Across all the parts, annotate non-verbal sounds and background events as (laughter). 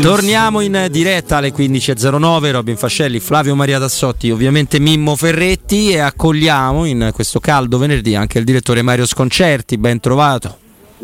Torniamo in diretta alle 15.09, Robin Fascelli, Flavio Maria Tassotti, ovviamente Mimmo Ferretti e accogliamo in questo caldo venerdì anche il direttore Mario Sconcerti, ben trovato.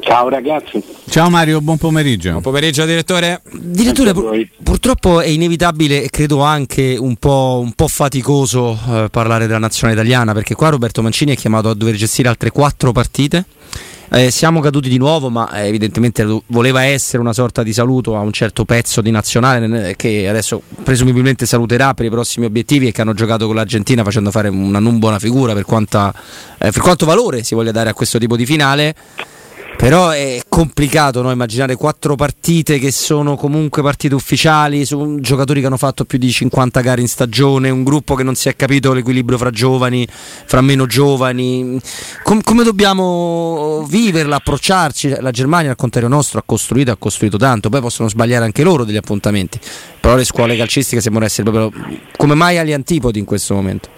Ciao ragazzi. Ciao Mario, buon pomeriggio. Buon pomeriggio direttore. Direttore, pur, purtroppo è inevitabile e credo anche un po', un po faticoso eh, parlare della nazionale italiana perché qua Roberto Mancini è chiamato a dover gestire altre quattro partite eh, siamo caduti di nuovo, ma eh, evidentemente voleva essere una sorta di saluto a un certo pezzo di nazionale che adesso presumibilmente saluterà per i prossimi obiettivi e che hanno giocato con l'Argentina facendo fare una non buona figura per, quanta, eh, per quanto valore si voglia dare a questo tipo di finale. Però è complicato no? immaginare quattro partite che sono comunque partite ufficiali, su giocatori che hanno fatto più di 50 gare in stagione, un gruppo che non si è capito l'equilibrio fra giovani, fra meno giovani. Com- come dobbiamo viverla, approcciarci? La Germania, al contrario nostro, ha costruito, ha costruito tanto, poi possono sbagliare anche loro degli appuntamenti. Però le scuole calcistiche sembrano essere proprio come mai agli antipodi in questo momento.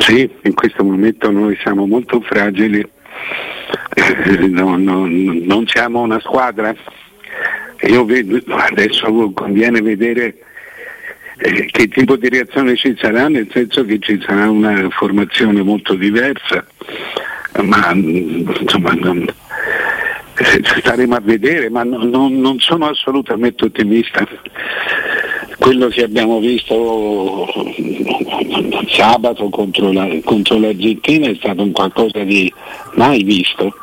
Sì, in questo momento noi siamo molto fragili (laughs) no, no, non siamo una squadra. Io vedo, adesso conviene vedere eh, che tipo di reazione ci sarà, nel senso che ci sarà una formazione molto diversa, ma insomma non, eh, staremo a vedere, ma non, non, non sono assolutamente ottimista. Quello che abbiamo visto sabato contro, la, contro l'Argentina è stato un qualcosa di mai visto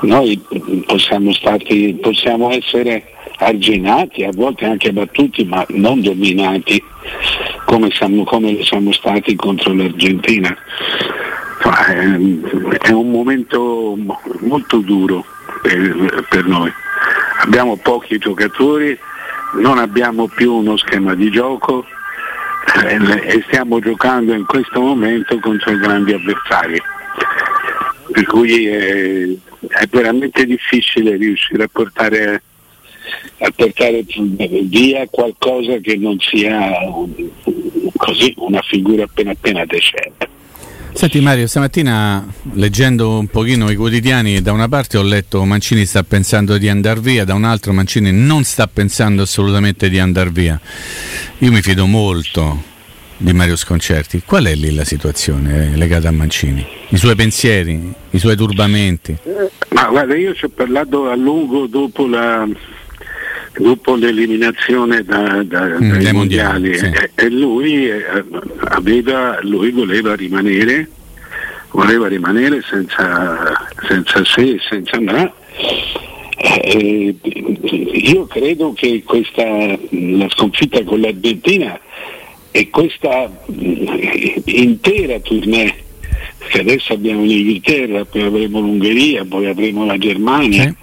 noi possiamo, stati, possiamo essere arginati, a volte anche battuti, ma non dominati come, siamo, come lo siamo stati contro l'Argentina. È un momento molto duro per, per noi. Abbiamo pochi giocatori, non abbiamo più uno schema di gioco e stiamo giocando in questo momento contro grandi avversari per cui è, è veramente difficile riuscire a portare, a portare, via qualcosa che non sia così una figura appena appena decente. Senti Mario, stamattina leggendo un pochino i quotidiani, da una parte ho letto Mancini sta pensando di andare via, da un altro Mancini non sta pensando assolutamente di andare via. Io mi fido molto di Mario Sconcerti. Qual è lì la situazione eh, legata a Mancini? I suoi pensieri, i suoi turbamenti? Ma guarda, io ci ho parlato a lungo dopo, la, dopo l'eliminazione da, da, mm, dai mondiali, mondiali sì. e, e, lui, eh, aveva, lui voleva rimanere, voleva rimanere senza, senza sé, senza me. Eh, io credo che questa, la sconfitta con l'Argentina e questa mm, intera tournée che adesso abbiamo l'Inghilterra, poi avremo l'Ungheria, poi avremo la Germania. Sì.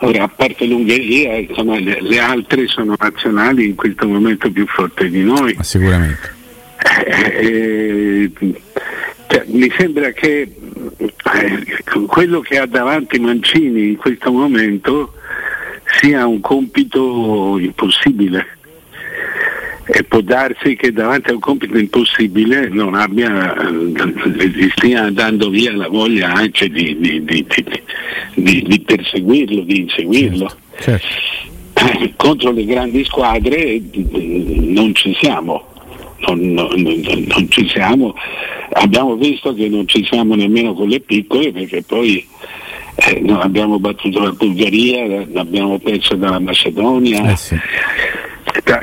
Ora, a parte l'Ungheria, insomma, le, le, altre sono nazionali in questo momento più forti di noi. Ma sicuramente. Eh, eh, cioè, mi sembra che eh, quello che ha davanti Mancini in questo momento sia un compito impossibile e può darsi che davanti a un compito impossibile non abbia, eh, gli stia dando via la voglia anche di, di, di, di perseguirlo, di inseguirlo. Certo. Certo. (coughs) Contro le grandi squadre non ci siamo. Non, non, non, ci siamo, abbiamo visto che non ci siamo nemmeno con le piccole perché poi eh, abbiamo battuto la Bulgaria, abbiamo perso dalla Macedonia. Eh sì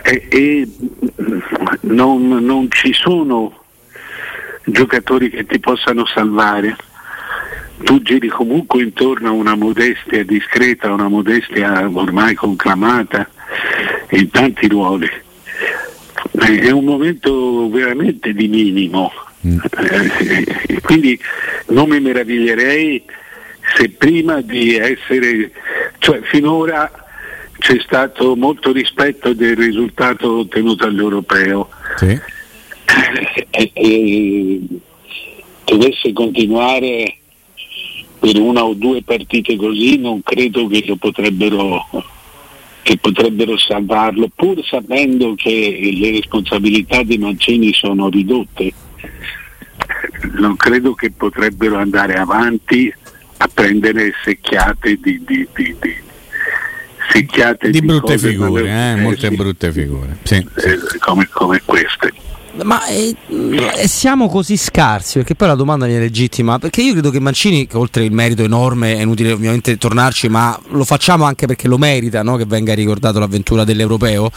e, e non, non ci sono giocatori che ti possano salvare tu giri comunque intorno a una modestia discreta, una modestia ormai conclamata in tanti ruoli. È un momento veramente di minimo, mm. eh, quindi non mi meraviglierei se prima di essere, cioè finora c'è stato molto rispetto del risultato ottenuto all'europeo. Sì. E, e, dovesse continuare per una o due partite così, non credo che potrebbero, che potrebbero salvarlo, pur sapendo che le responsabilità di Mancini sono ridotte. Non credo che potrebbero andare avanti a prendere secchiate di, di, di secchiate di, di brutte figure, eh, molte brutte figure, sì, eh, come, come queste. Ma eh, eh, siamo così scarsi? Perché poi la domanda è legittima. Perché io credo che Mancini, che oltre il merito enorme, è inutile ovviamente tornarci, ma lo facciamo anche perché lo merita no? che venga ricordato l'avventura dell'Europeo.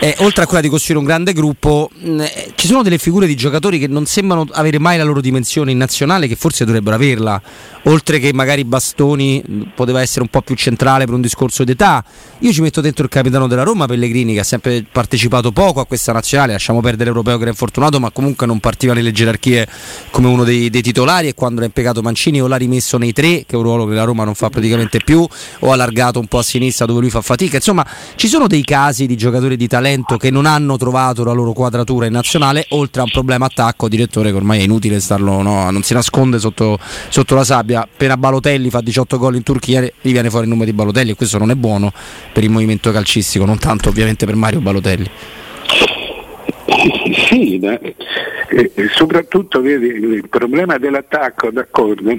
Eh, oltre a quella di costruire un grande gruppo, mm, eh, ci sono delle figure di giocatori che non sembrano avere mai la loro dimensione in nazionale, che forse dovrebbero averla. Oltre che magari Bastoni mm, poteva essere un po' più centrale per un discorso d'età. Io ci metto dentro il capitano della Roma, Pellegrini, che ha sempre partecipato poco a questa nazionale. Lasciamo perdere l'Europeo che era infortunato, ma comunque non partiva nelle gerarchie come uno dei, dei titolari. E quando l'ha impiegato Mancini, o l'ha rimesso nei tre, che è un ruolo che la Roma non fa praticamente più, o allargato un po' a sinistra dove lui fa fatica. Insomma, ci sono dei casi di giocatori di talento che non hanno trovato la loro quadratura in nazionale, oltre a un problema attacco, direttore, che ormai è inutile starlo, no? non si nasconde sotto, sotto la sabbia. Appena Balotelli fa 18 gol in Turchia, gli viene fuori il numero di Balotelli, e questo non è buono per il movimento calcistico, non tanto ovviamente per Mario Balotelli. Sì, eh, soprattutto vedi, il problema dell'attacco, d'accordo,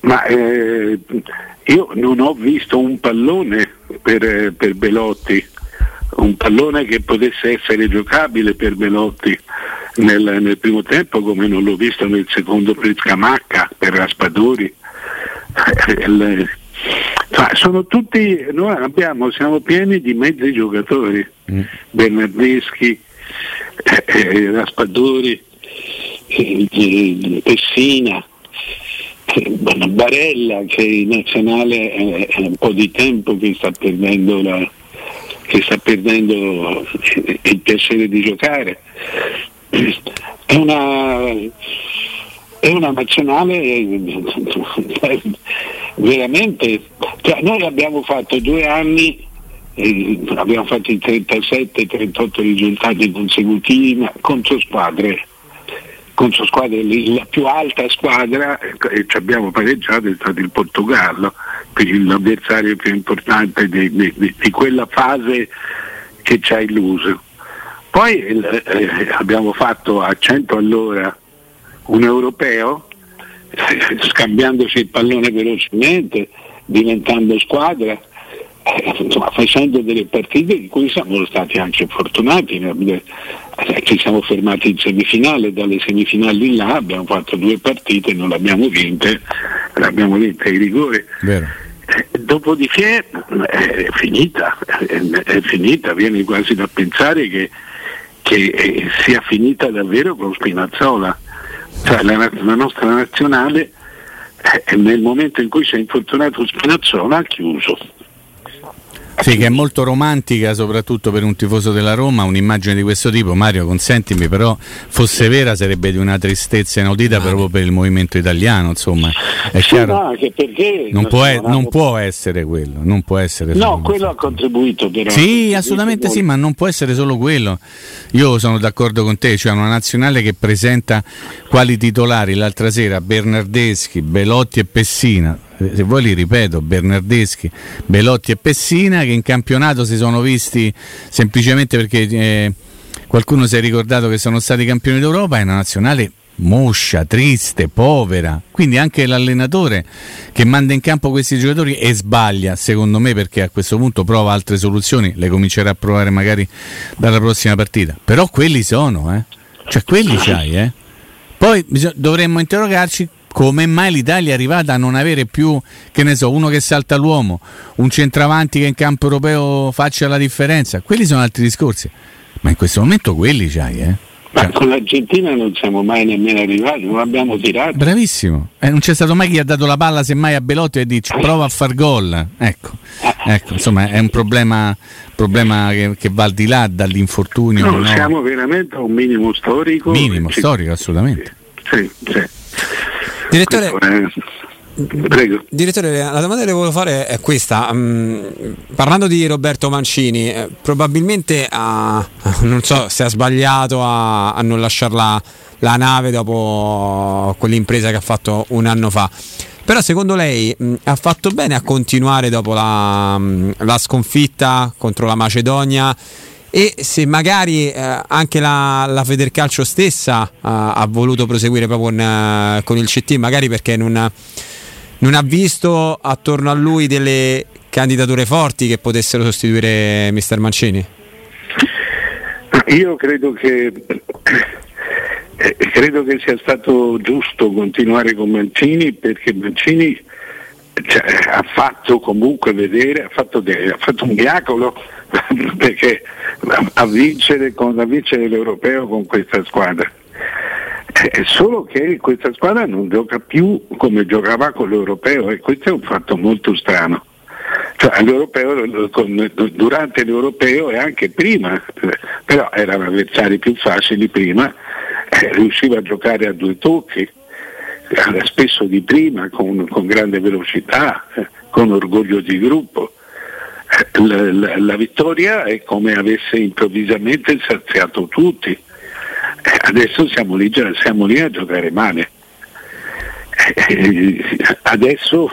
ma eh, io non ho visto un pallone per, per, Belotti, un pallone che potesse essere giocabile per Belotti nel, nel primo tempo come non l'ho visto nel secondo per Scamacca, per Raspadori. Eh, sono tutti, noi abbiamo, siamo pieni di mezzi giocatori, mm. Bernardeschi, eh, eh Raspadori, eh, Pessina, eh, Barella che in nazionale è, è, un po' di tempo che sta perdendo, la, che sta perdendo il piacere di giocare. È una, è una nazionale veramente, cioè noi abbiamo fatto due anni, eh, abbiamo fatto i 37-38 risultati consecutivi contro squadre, contro squadre, la più alta squadra e ci abbiamo pareggiato è stato il Portogallo, quindi l'avversario più importante di, di, di quella fase che ci ha illuso. Poi eh, abbiamo fatto a 100 all'ora un europeo scambiandosi il pallone velocemente, diventando squadra, eh, insomma, facendo delle partite di cui siamo stati anche fortunati. Eh, ci siamo fermati in semifinale, dalle semifinali in là abbiamo fatto due partite, non le abbiamo vinte, le abbiamo vinte ai rigori. Eh, dopodiché è finita, è finita, viene quasi da pensare che, che sia finita davvero con Spinazzola cioè, la, la, nostra nazionale eh, nel momento in cui si è infortunato Spinazzola ha chiuso. Sì, che è molto romantica, soprattutto per un tifoso della Roma, un'immagine di questo tipo. Mario, consentimi, però fosse vera sarebbe di una tristezza inaudita ah. proprio per il movimento italiano, insomma. È sì, chiaro. No, non, può, è, non può, essere quello, non può essere No, quello ha contribuito però. Sì, assolutamente sì, ma non può essere solo quello. Io sono d'accordo con te, cioè una nazionale che presenta quali titolari l'altra sera Bernardeschi, Belotti e Pessina se vuoi li ripeto, Bernardeschi, Belotti e Pessina che in campionato si sono visti semplicemente perché eh, qualcuno si è ricordato che sono stati campioni d'Europa, è una nazionale moscia, triste, povera. Quindi anche l'allenatore che manda in campo questi giocatori e sbaglia, secondo me, perché a questo punto prova altre soluzioni, le comincerà a provare magari dalla prossima partita. Però quelli sono, eh. Cioè quelli c'hai, eh. Poi dovremmo interrogarci come mai l'Italia è arrivata a non avere più, che ne so, uno che salta l'uomo, un centravanti che in campo europeo faccia la differenza? Quelli sono altri discorsi. Ma in questo momento quelli c'hai, eh? Ma cioè con l'Argentina non siamo mai nemmeno arrivati, non abbiamo tirato. Bravissimo. Eh, non c'è stato mai chi ha dato la palla semmai a Belotti e dice prova a far gol. Ecco. ecco, insomma è un problema, problema che, che, va al di là dall'infortunio. No, no? siamo veramente a un minimo storico. Minimo storico, assolutamente. Sì, sì. Direttore, Prego. Direttore, la domanda che le volevo fare è questa. Um, parlando di Roberto Mancini, eh, probabilmente ha, (laughs) non so se ha sbagliato a, a non lasciare la, la, nave dopo quell'impresa che ha fatto un anno fa. Però secondo lei mh, ha fatto bene a continuare dopo la, mh, la sconfitta contro la Macedonia e se magari eh, anche la, la Federcalcio stessa uh, ha voluto proseguire proprio con, uh, con il CT, magari perché non, non, ha visto attorno a lui delle candidature forti che potessero sostituire Mister Mancini? Io credo che, eh, credo che sia stato giusto continuare con Mancini perché Mancini cioè, ha fatto comunque vedere, ha fatto, ha fatto un miracolo (laughs) perché a vincere, con, a vincere l'europeo con questa squadra. È solo che questa squadra non gioca più come giocava con l'europeo e questo è un fatto molto strano. Cioè, durante l'europeo e anche prima, però erano avversari più facili prima, eh, riusciva a giocare a due tocchi, eh, spesso di prima, con, con grande velocità, eh, con orgoglio di gruppo. Eh, la, la, la, vittoria è come avesse improvvisamente saziato tutti. Eh, adesso siamo lì, siamo lì, a giocare male. Eh, adesso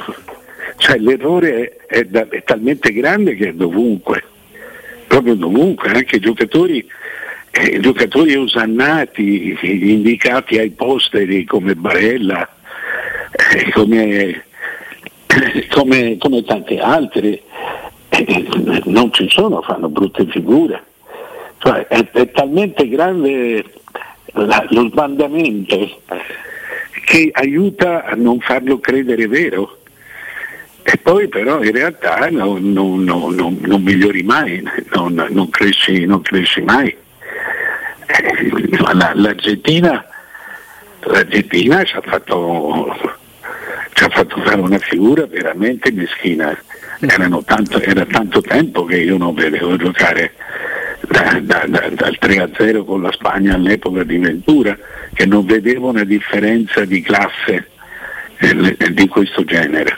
cioè, l'errore è, da, è, talmente grande che è dovunque, proprio dovunque, anche giocatori eh, giocatori osannati, indicati ai posteri come Barella, eh, come, (coughs) come, come tanti altri, eh, non ci sono, fanno brutte figure. Cioè, è, è, talmente grande la, lo sbandamento che aiuta a non farlo credere vero. E poi però in realtà non, non, non, non migliori mai, non, cresci, cresci mai. L'Argentina, l'Argentina ci, ha fatto, ci ha fatto fare una figura veramente meschina. Tanto, era tanto tempo che io non vedevo giocare da, da, da, dal 3-0 con la Spagna all'epoca di Ventura, che non vedevo una differenza di classe eh, di questo genere.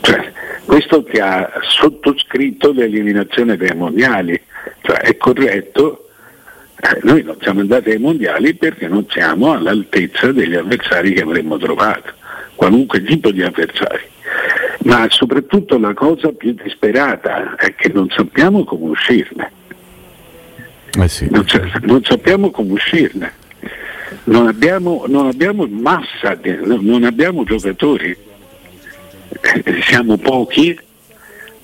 Cioè, questo che ha sottoscritto l'eliminazione dei mondiali, cioè, è corretto eh, noi non siamo andati ai mondiali perché non siamo all'altezza degli avversari che avremmo trovato, qualunque tipo di avversari. Ma soprattutto la cosa più disperata è che non sappiamo come uscirne. Eh sì. non, non, sappiamo come uscirne. Non abbiamo, non abbiamo massa, non abbiamo giocatori, eh, siamo pochi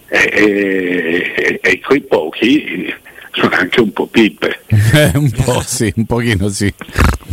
e, e quei pochi sono anche un po' pippe. (laughs) Eh, un po' sì, un pochino sì.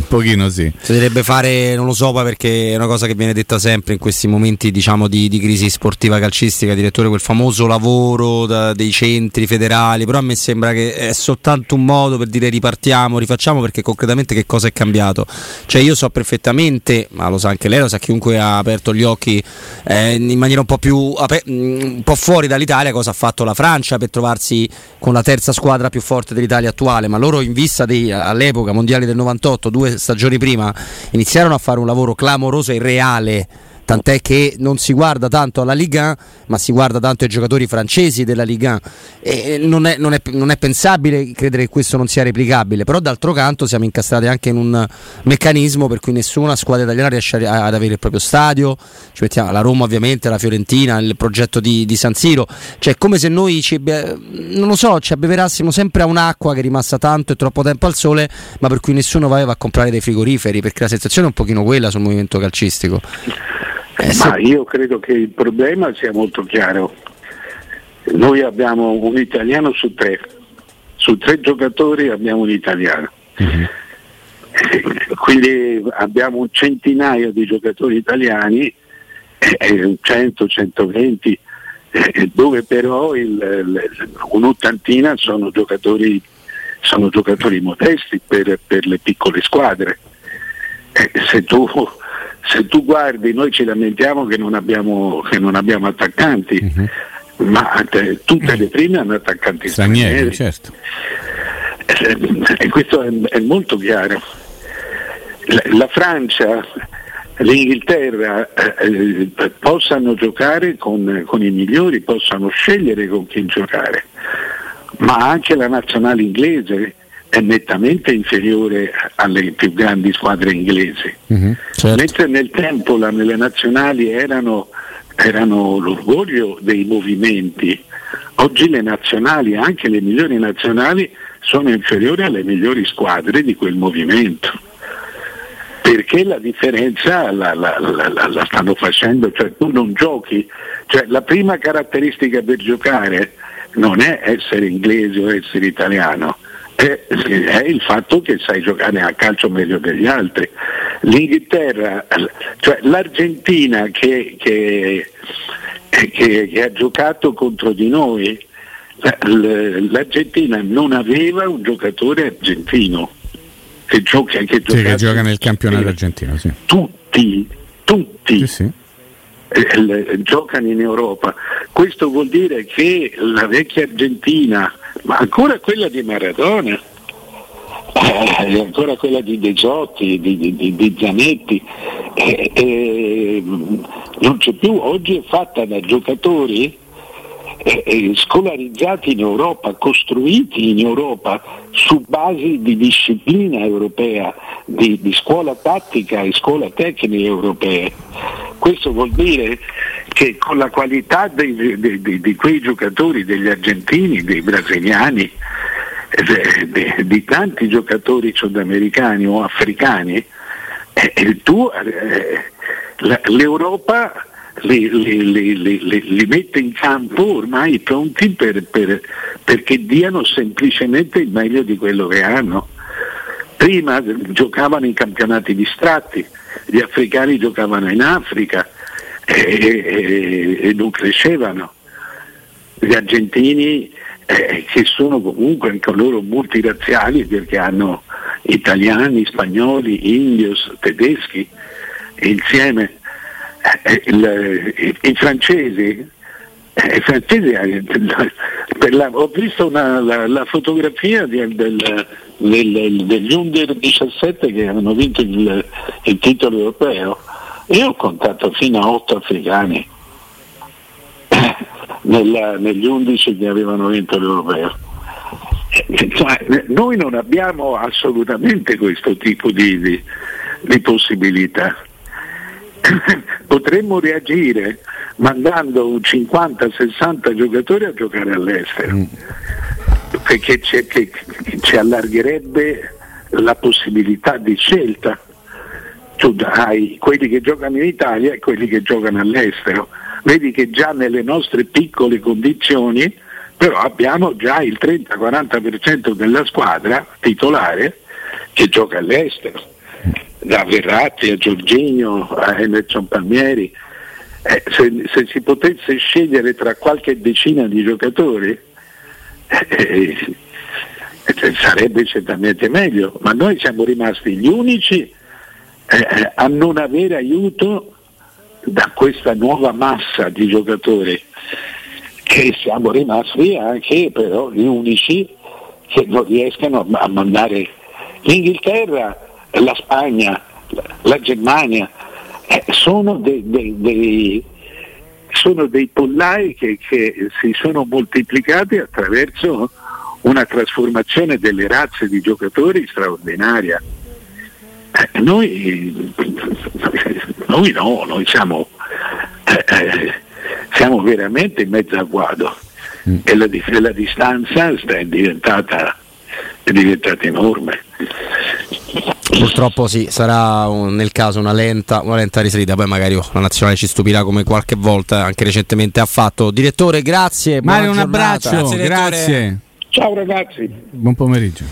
Un pochino sì. Si dovrebbe fare, non lo so, perché è una cosa che viene detta sempre in questi momenti diciamo, di, di crisi sportiva calcistica, direttore, quel famoso lavoro da, dei centri federali, però a me sembra che è soltanto un modo per dire ripartiamo, rifacciamo, perché concretamente che cosa è cambiato? Cioè io so perfettamente, ma lo sa anche lei, lo sa chiunque ha aperto gli occhi eh, in maniera un po' più un po' fuori dall'Italia, cosa ha fatto la Francia per trovarsi con la terza squadra più forte dell'Italia attuale, ma loro in vista dei, all'epoca mondiali del 98, due stagioni prima, iniziarono a fare un lavoro clamoroso e reale tant'è che non si guarda tanto alla Liga 1 ma si guarda tanto ai giocatori francesi della Liga 1 e non è, non, è, non è, pensabile credere che questo non sia replicabile però d'altro canto siamo incastrati anche in un meccanismo per cui nessuna squadra italiana riesce ad avere il proprio stadio. Ci mettiamo la Roma ovviamente, la Fiorentina il progetto di, di San Siro. Cioè come se noi ci, non lo so, ci abbeverassimo sempre a un'acqua che è rimasta tanto e troppo tempo al sole ma per cui nessuno va a comprare dei frigoriferi perché la sensazione è un pochino quella sul movimento calcistico eh, Ma io credo che il problema sia molto chiaro. Noi abbiamo un italiano su tre, su tre giocatori abbiamo un italiano. Mm-hmm. (laughs) Quindi abbiamo un centinaio di giocatori italiani, eh, 100, 120, eh, dove però il, il, un'ottantina sono giocatori, sono giocatori modesti per, per le piccole squadre. Eh, se tu se tu guardi noi ci lamentiamo che non abbiamo, che non abbiamo attaccanti, uh-huh. ma te, tutte le prime hanno attaccanti stranieri. Certo. E, e questo è, è, molto chiaro. La, la Francia, l'Inghilterra eh, eh, possano giocare con, con i migliori, possano scegliere con chi giocare, ma anche la nazionale inglese è nettamente inferiore alle più grandi squadre inglesi. Mm-hmm, certo. Mentre nel tempo la, le nazionali erano, erano, l'orgoglio dei movimenti, oggi le nazionali, anche le migliori nazionali, sono inferiori alle migliori squadre di quel movimento. perché la differenza la, la, la, la, stanno facendo, cioè tu non giochi, cioè la prima caratteristica per giocare non è essere inglese o essere italiano, è, è, il fatto che sai giocare a calcio meglio degli altri. L'Inghilterra, cioè l'Argentina che, che, che, che ha giocato contro di noi, l'Argentina non aveva un giocatore argentino che gioca, che sì, che gioca nel campionato argentino. Sì. Tutti, tutti. Sì, giocano in Europa. Questo vuol dire che la vecchia Argentina, ma ancora quella di Maradona, eh, ancora quella di De Zotti, di, di, di Zanetti, eh, eh, non c'è più, oggi è fatta da giocatori eh, scolarizzati in Europa, costruiti in Europa su basi di disciplina europea, di, di scuola tattica e scuola tecnica europee. Questo vuol dire che con la qualità dei, dei, dei, di quei giocatori, degli argentini, dei brasiliani, eh, di tanti giocatori sudamericani o africani, eh, tu, eh, l'Europa li, li, li, li, mette in campo ormai pronti per, per, perché diano semplicemente il meglio di quello che hanno. Prima giocavano in campionati distratti, gli africani giocavano in Africa e, e, e non crescevano. Gli argentini eh, che sono comunque anche loro multirazziali perché hanno italiani, spagnoli, indios, tedeschi insieme eh, il, i, francesi, eh, i francesi la, ho visto una, la, la, fotografia di, del, del, degli under 17 che hanno vinto il, il titolo europeo io ho contato fino a 8 africani eh, nella, negli 11 che avevano vinto l'europeo. Cioè, noi non abbiamo assolutamente questo tipo di, di, di possibilità. (laughs) potremmo reagire mandando un 50-60 giocatori a giocare all'estero, mm. perché ci, che, ci allargherebbe la possibilità di scelta. Tu hai quelli che giocano in Italia e quelli che giocano all'estero. Vedi che già nelle nostre piccole condizioni, però abbiamo già il 30-40% della squadra titolare che gioca all'estero da Verratti a Giorginio a Emerson Palmieri, eh, se, se, si potesse scegliere tra qualche decina di giocatori eh, eh, sarebbe certamente meglio, ma noi siamo rimasti gli unici eh, a non avere aiuto da questa nuova massa di giocatori che siamo rimasti anche però gli unici che non riescano a mandare l'Inghilterra la Spagna, la Germania, eh, sono, dei, dei, dei, sono, dei, pollai che, che si sono moltiplicati attraverso una trasformazione delle razze di giocatori straordinaria. Eh, noi, noi, no, noi siamo, eh, eh siamo veramente in mezzo a guado mm. e la, la distanza è diventata, è diventata enorme. Purtroppo sì, sarà un, nel caso una lenta, una lenta risalita, poi magari oh, la nazionale ci stupirà come qualche volta anche recentemente ha fatto. Direttore, grazie. Mario, un abbraccio, grazie. grazie. Ciao ragazzi. Buon pomeriggio.